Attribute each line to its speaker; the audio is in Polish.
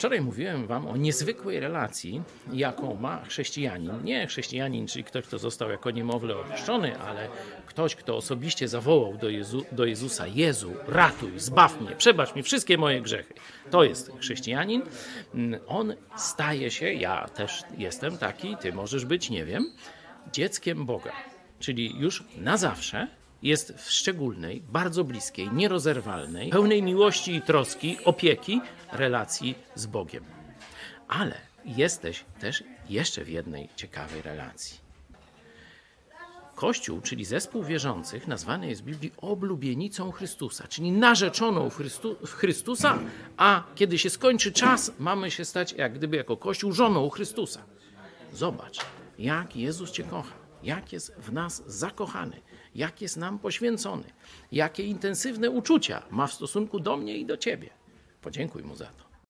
Speaker 1: Wczoraj mówiłem Wam o niezwykłej relacji, jaką ma chrześcijanin. Nie chrześcijanin, czyli ktoś, kto został jako niemowlę ochrzczony, ale ktoś, kto osobiście zawołał do, Jezu, do Jezusa: Jezu, ratuj, zbaw mnie, przebacz mi wszystkie moje grzechy. To jest chrześcijanin. On staje się, ja też jestem taki, ty możesz być, nie wiem, dzieckiem Boga. Czyli już na zawsze jest w szczególnej, bardzo bliskiej, nierozerwalnej, pełnej miłości i troski, opieki relacji z Bogiem. Ale jesteś też jeszcze w jednej ciekawej relacji. Kościół, czyli zespół wierzących, nazwany jest w Biblii oblubienicą Chrystusa, czyli narzeczoną Chrystu, Chrystusa, a kiedy się skończy czas, mamy się stać jak gdyby jako Kościół żoną Chrystusa. Zobacz, jak Jezus Cię kocha, jak jest w nas zakochany, jak jest nam poświęcony, jakie intensywne uczucia ma w stosunku do mnie i do Ciebie. Podziękuj Mu za to.